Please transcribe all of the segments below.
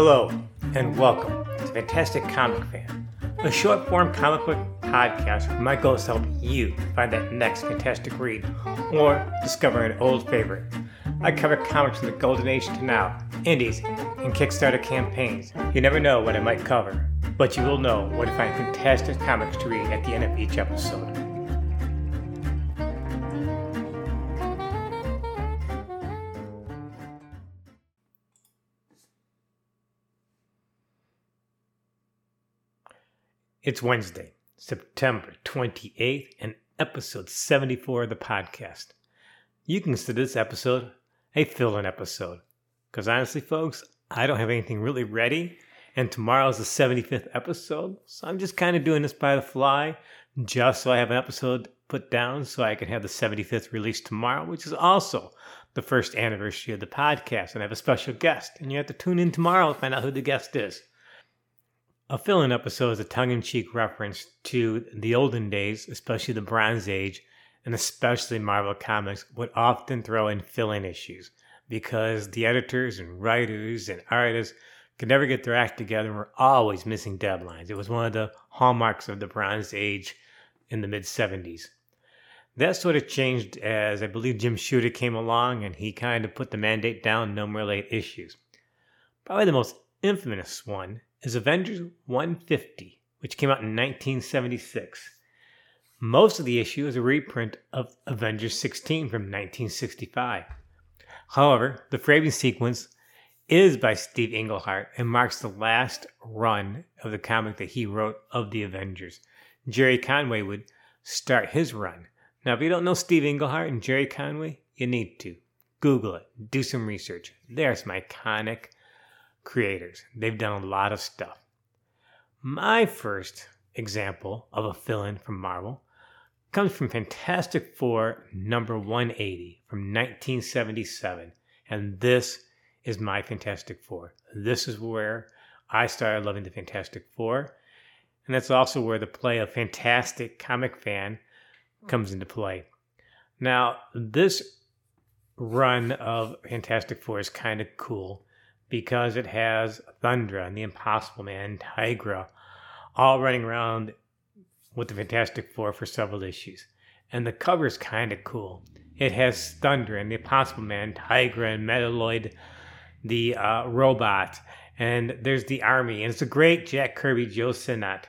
Hello, and welcome to Fantastic Comic Fan, a short form comic book podcast where my goal is to help you find that next fantastic read or discover an old favorite. I cover comics from the golden age to now, indies, and Kickstarter campaigns. You never know what I might cover, but you will know where to find fantastic comics to read at the end of each episode. It's Wednesday, September 28th, and episode 74 of the podcast. You can consider this episode a fill in episode. Because honestly, folks, I don't have anything really ready, and tomorrow's the 75th episode, so I'm just kind of doing this by the fly, just so I have an episode put down so I can have the 75th released tomorrow, which is also the first anniversary of the podcast, and I have a special guest, and you have to tune in tomorrow to find out who the guest is. A fill in episode is a tongue in cheek reference to the olden days, especially the Bronze Age, and especially Marvel Comics, would often throw in fill in issues because the editors and writers and artists could never get their act together and were always missing deadlines. It was one of the hallmarks of the Bronze Age in the mid 70s. That sort of changed as I believe Jim Shooter came along and he kind of put the mandate down no more late issues. Probably the most infamous one is Avengers 150, which came out in 1976. Most of the issue is a reprint of Avengers 16 from 1965. However, the framing sequence is by Steve Englehart and marks the last run of the comic that he wrote of the Avengers. Gerry Conway would start his run. Now, if you don't know Steve Englehart and Gerry Conway, you need to. Google it, do some research. There's some iconic creators. They've done a lot of stuff. My first example of a fill in from Marvel comes from Fantastic Four number 180 from 1977. And this is my Fantastic Four. This is where I started loving the Fantastic Four. And that's also where the play of Fantastic Comic Fan comes into play. Now, this run of Fantastic Four is kind of cool because it has Thundra and the Impossible Man, Tigra, all running around with the Fantastic Four for several issues. And the cover is kind of cool. It has Thundra and the Impossible Man, Tigra, and Metaloid, the uh, robot, and there's the army. And it's a great Jack Kirby Joe Sinnott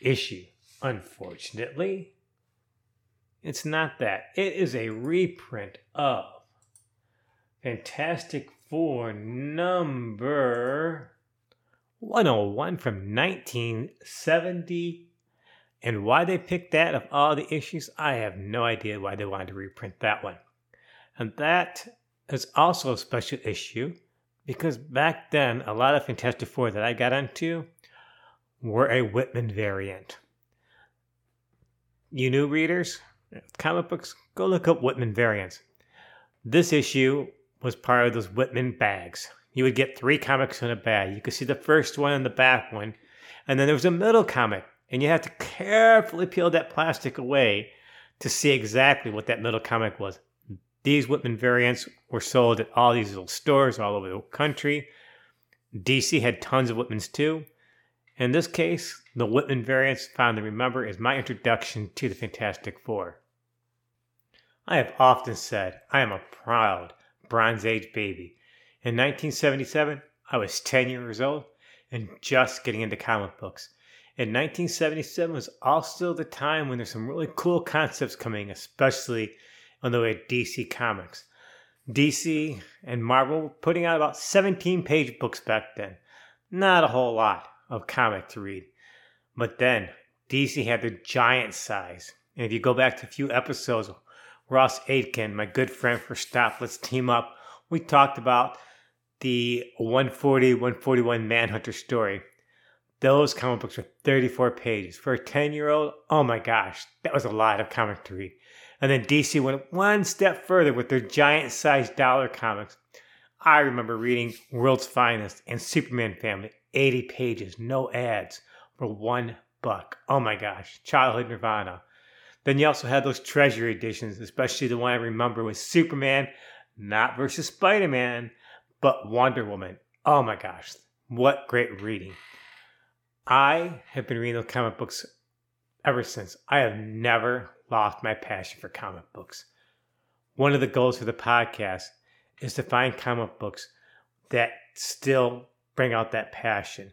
issue. Unfortunately, it's not that. It is a reprint of Fantastic Four number 101 from 1970. And why they picked that of all the issues, I have no idea why they wanted to reprint that one. And that is also a special issue because back then, a lot of Fantastic Four that I got into were a Whitman variant. You new readers, comic books, go look up Whitman variants. This issue was part of those Whitman bags. You would get three comics in a bag. You could see the first one and the back one, and then there was a middle comic, and you had to carefully peel that plastic away to see exactly what that middle comic was. These Whitman variants were sold at all these little stores all over the country. DC had tons of Whitmans too. In this case, the Whitman variants found to remember is my introduction to the Fantastic Four. I have often said I am a proud Bronze Age baby. In 1977, I was 10 years old and just getting into comic books. In 1977 was also the time when there's some really cool concepts coming, especially on the way at DC Comics. DC and Marvel were putting out about 17 page books back then. Not a whole lot of comic to read. But then DC had the giant size. And if you go back to a few episodes Ross Aitken, my good friend for Stop Let's Team Up, we talked about the 140 141 Manhunter story. Those comic books are 34 pages. For a 10 year old, oh my gosh, that was a lot of comic to read. And then DC went one step further with their giant sized dollar comics. I remember reading World's Finest and Superman Family, 80 pages, no ads, for one buck. Oh my gosh, childhood nirvana. Then you also had those treasury editions, especially the one I remember was Superman, not versus Spider Man, but Wonder Woman. Oh my gosh, what great reading. I have been reading those comic books ever since. I have never lost my passion for comic books. One of the goals for the podcast is to find comic books that still bring out that passion.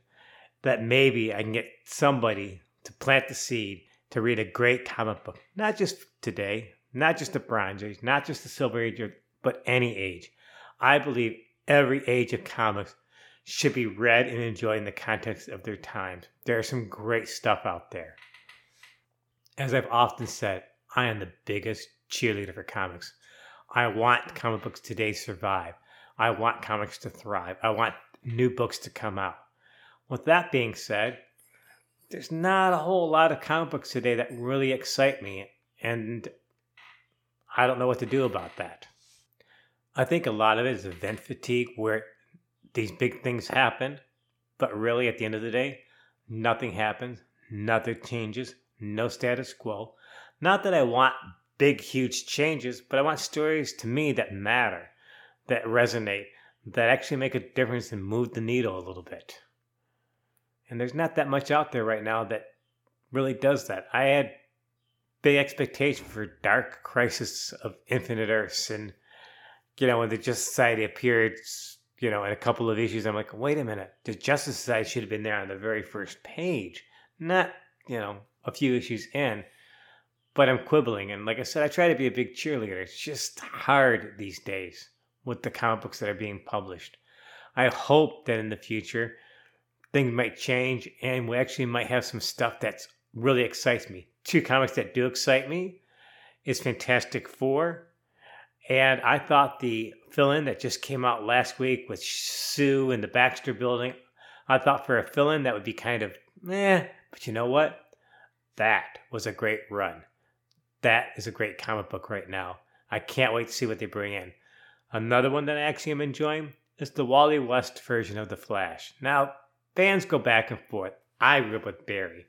That maybe I can get somebody to plant the seed to read a great comic book, not just today, not just the Bronze Age, not just the Silver Age, but any age. I believe every age of comics should be read and enjoyed in the context of their times. There's some great stuff out there. As I've often said, I am the biggest cheerleader for comics. I want comic books today to survive. I want comics to thrive. I want new books to come out. With that being said, there's not a whole lot of comic books today that really excite me, and I don't know what to do about that. I think a lot of it is event fatigue, where these big things happen, but really at the end of the day, nothing happens, nothing changes, no status quo. Not that I want big, huge changes, but I want stories to me that matter, that resonate, that actually make a difference and move the needle a little bit. And there's not that much out there right now that really does that. I had big expectations for Dark Crisis of Infinite Earths, and you know when the Justice Society appeared, you know, in a couple of issues, I'm like, wait a minute, the Justice Society should have been there on the very first page, not you know a few issues in. But I'm quibbling, and like I said, I try to be a big cheerleader. It's just hard these days with the comic books that are being published. I hope that in the future things might change and we actually might have some stuff that really excites me. Two comics that do excite me is Fantastic Four. And I thought the fill in that just came out last week with Sue in the Baxter building, I thought for a fill in that would be kind of eh, but you know what? That was a great run. That is a great comic book right now. I can't wait to see what they bring in. Another one that I actually am enjoying is the Wally West version of The Flash. Now, fans go back and forth. I grew up with Barry,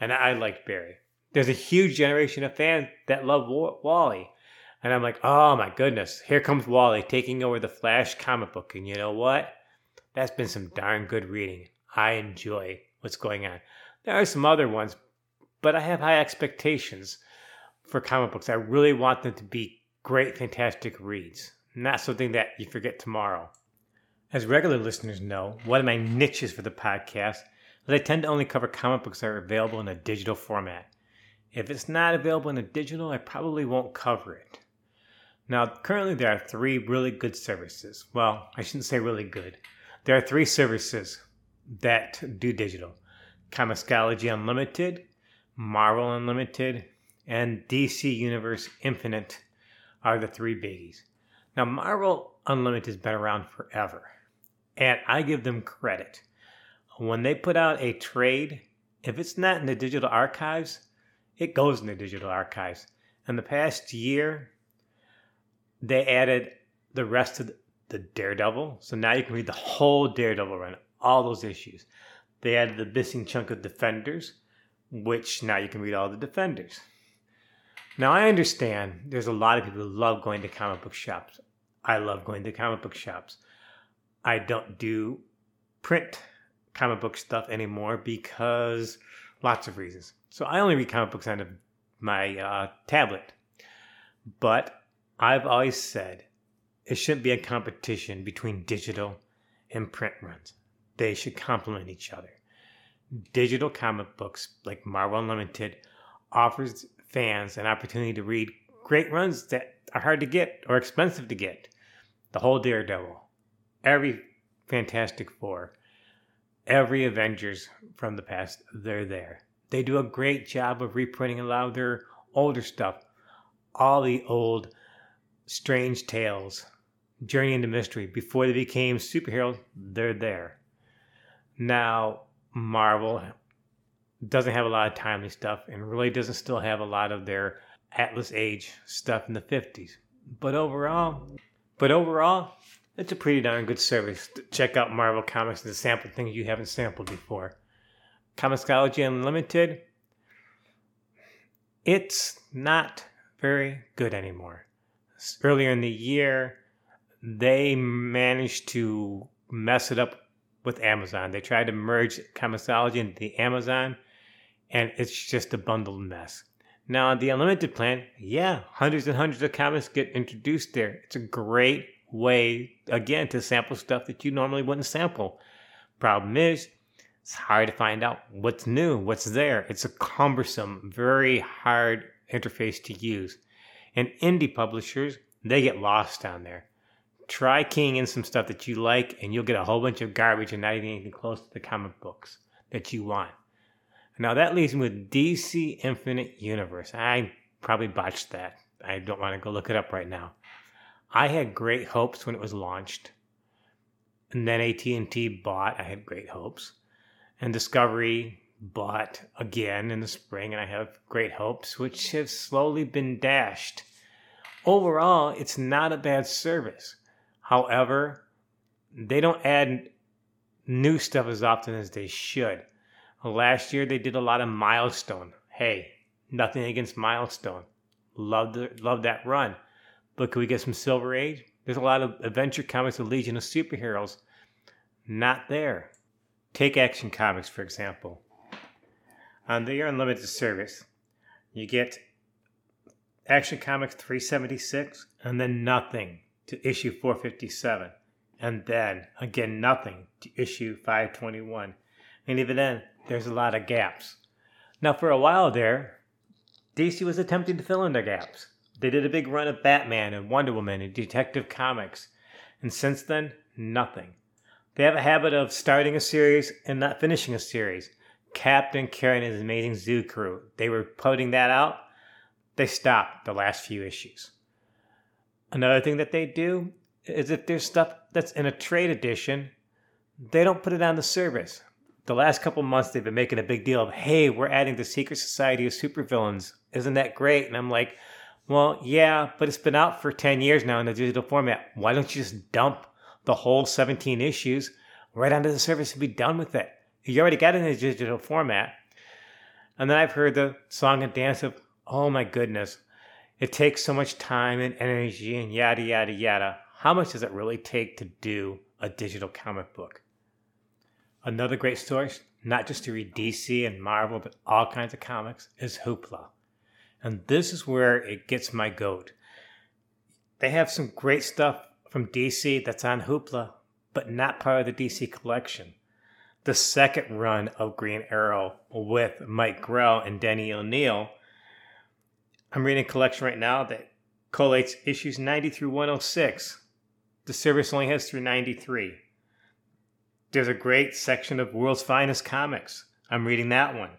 and I liked Barry. There's a huge generation of fans that love Wally. And I'm like, oh my goodness, here comes Wally taking over the Flash comic book. And you know what? That's been some darn good reading. I enjoy what's going on. There are some other ones, but I have high expectations for comic books. I really want them to be great, fantastic reads, not something that you forget tomorrow. As regular listeners know, one of my niches for the podcast is I tend to only cover comic books that are available in a digital format. If it's not available in a digital, I probably won't cover it. Now, currently there are three really good services. Well, I shouldn't say really good. There are three services that do digital. Comixology Unlimited, Marvel Unlimited, and DC Universe Infinite are the three biggies. Now, Marvel Unlimited has been around forever, and I give them credit. When they put out a trade, if it's not in the digital archives, it goes in the digital archives. In the past year, they added the rest of the Daredevil, so now you can read the whole Daredevil run, all those issues. They added the missing chunk of Defenders, which now you can read all the Defenders. Now, I understand there's a lot of people who love going to comic book shops. I love going to comic book shops. I don't do print comic book stuff anymore because lots of reasons. So I only read comic books on my uh, tablet. But I've always said it shouldn't be a competition between digital and print runs. They should complement each other. Digital comic books like Marvel Unlimited offers fans an opportunity to read great runs that are hard to get or expensive to get. The whole Daredevil, every Fantastic Four, every Avengers from the past, they're there. They do a great job of reprinting a lot of their older stuff. All the old Strange Tales, Journey into Mystery, before they became superheroes, they're there. Now, Marvel doesn't have a lot of timely stuff and really doesn't still have a lot of their Atlas Age stuff in the 50s. But overall, but overall, it's a pretty darn good service. To check out Marvel Comics and sample things you haven't sampled before. Comixology Unlimited, it's not very good anymore. Earlier in the year, they managed to mess it up with Amazon. They tried to merge Comixology into the Amazon, and it's just a bundled mess. Now, the unlimited plan, yeah, hundreds and hundreds of comics get introduced there. It's a great way, again, to sample stuff that you normally wouldn't sample. Problem is, it's hard to find out what's new, what's there. It's a cumbersome, very hard interface to use. And indie publishers, they get lost down there. Try keying in some stuff that you like, and you'll get a whole bunch of garbage and not even anything close to the comic books that you want. Now that leaves me with DC Infinite Universe. I probably botched that. I don't want to go look it up right now. I had great hopes when it was launched, and then AT&T bought. I had great hopes, and Discovery bought again in the spring, and I have great hopes, which have slowly been dashed. Overall, it's not a bad service. However, they don't add new stuff as often as they should. Last year they did a lot of milestone. Hey, nothing against milestone. Love the love that run. But could we get some Silver Age? There's a lot of adventure comics with Legion of Superheroes. Not there. Take Action Comics, for example. Um, On their unlimited service, you get Action Comics 376 and then nothing to issue 457. And then again, nothing to issue 521. And even then, there's a lot of gaps. Now, for a while there, DC was attempting to fill in the gaps. They did a big run of Batman and Wonder Woman and Detective Comics, and since then, nothing. They have a habit of starting a series and not finishing a series. Captain Carrot and his amazing zoo crew, they were putting that out. They stopped the last few issues. Another thing that they do is if there's stuff that's in a trade edition, they don't put it on the service the last couple months they've been making a big deal of, hey, we're adding the Secret Society of Supervillains. Isn't that great? And I'm like, well, yeah, but it's been out for 10 years now in the digital format. Why don't you just dump the whole 17 issues right onto the service and be done with it? You already got it in the digital format. And then I've heard the song and dance of, oh my goodness, it takes so much time and energy and yada, yada, yada. How much does it really take to do a digital comic book? Another great source, not just to read DC and Marvel, but all kinds of comics, is Hoopla. And this is where it gets my goat. They have some great stuff from DC that's on Hoopla, but not part of the DC collection. The second run of Green Arrow with Mike Grell and Denny O'Neil. I'm reading a collection right now that collates issues 90 through 106. The service only has through 93. There's a great section of World's Finest Comics. I'm reading that one.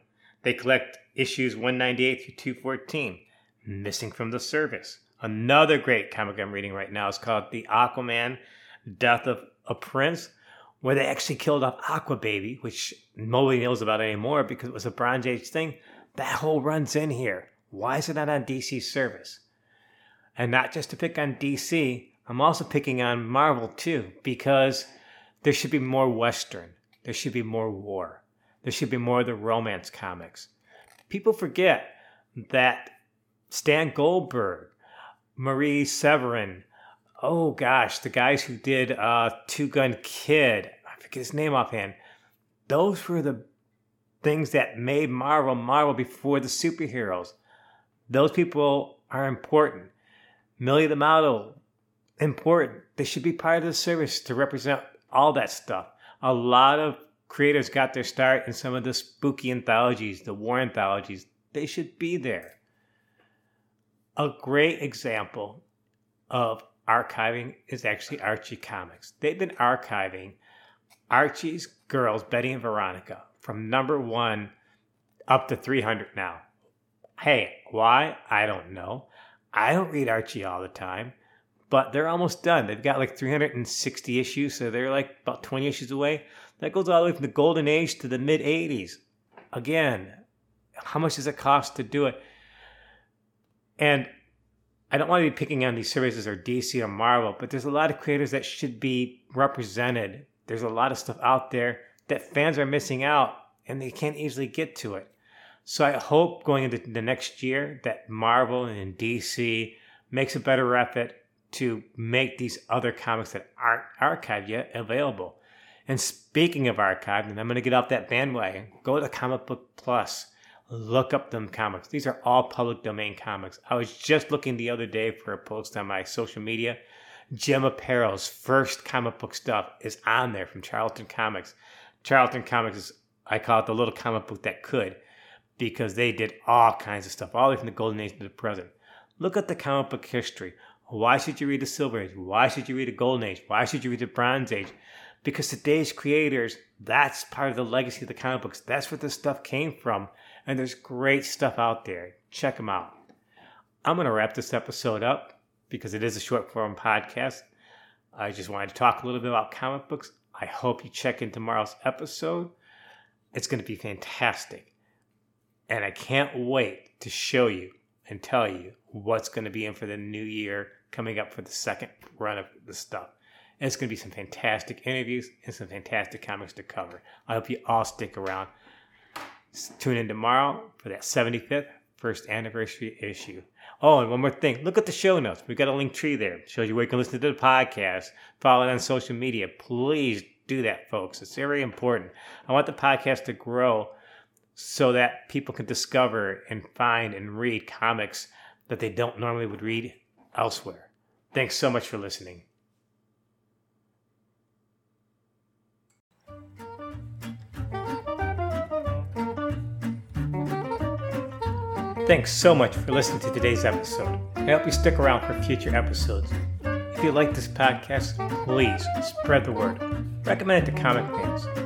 They collect issues 198 through 214, missing from the service. Another great comic I'm reading right now is called The Aquaman Death of a Prince, where they actually killed off Aqua Baby, which nobody knows about anymore because it was a Bronze Age thing. That whole run's in here. Why is it not on DC's service? And not just to pick on DC, I'm also picking on Marvel too, because there should be more Western. There should be more war. There should be more of the romance comics. People forget that Stan Goldberg, Marie Severin, oh gosh, the guys who did uh, Two Gun Kid, I forget his name offhand, those were the things that made Marvel Marvel before the superheroes. Those people are important. Millie the Model, important. They should be part of the service to represent all that stuff. A lot of creators got their start in some of the spooky anthologies, the war anthologies. They should be there. A great example of archiving is actually Archie Comics. They've been archiving Archie's girls, Betty and Veronica, from number one up to 300 now. Hey, why? I don't know. I don't read Archie all the time but they're almost done. They've got like 360 issues, so they're like about 20 issues away. That goes all the way from the golden age to the mid 80s. Again, how much does it cost to do it? And I don't want to be picking on these services or DC or Marvel, but there's a lot of creators that should be represented. There's a lot of stuff out there that fans are missing out and they can't easily get to it. So I hope going into the next year that Marvel and DC makes a better effort to make these other comics that aren't archived yet available. And speaking of archived, and I'm going to get off that bandwagon, go to Comic Book Plus. Look up them comics. These are all public domain comics. I was just looking the other day for a post on my social media. Jim Aparo's first comic book stuff is on there from Charlton Comics. Charlton Comics is, I call it the little comic book that could, because they did all kinds of stuff, all the way from the golden age to the present. Look at the comic book history. Why should you read the Silver Age? Why should you read the Golden Age? Why should you read the Bronze Age? Because today's creators, that's part of the legacy of the comic books. That's where this stuff came from. And there's great stuff out there. Check them out. I'm going to wrap this episode up because it is a short form podcast. I just wanted to talk a little bit about comic books. I hope you check in tomorrow's episode. It's going to be fantastic. And I can't wait to show you and tell you what's going to be in for the new year coming up for the second run of the stuff. And it's going to be some fantastic interviews and some fantastic comics to cover. I hope you all stick around. Tune in tomorrow for that 75th first anniversary issue. Oh, and one more thing. Look at the show notes. We've got a link tree there. It shows you where you can listen to the podcast. Follow it on social media. Please do that, folks. It's very important. I want the podcast to grow so that people can discover and find and read comics that they don't normally would read elsewhere. Thanks so much for listening. Thanks so much for listening to today's episode. I hope you stick around for future episodes. If you like this podcast, please spread the word. Recommend it to comic fans.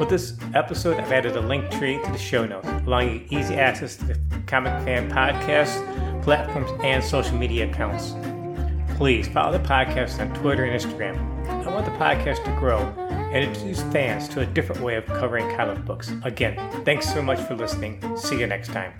With this episode, I've added a link tree to the show notes, allowing you easy access to the Comic Fan podcast, platforms, and social media accounts. Please follow the podcast on Twitter and Instagram. I want the podcast to grow and introduce fans to a different way of covering comic books. Again, thanks so much for listening. See you next time.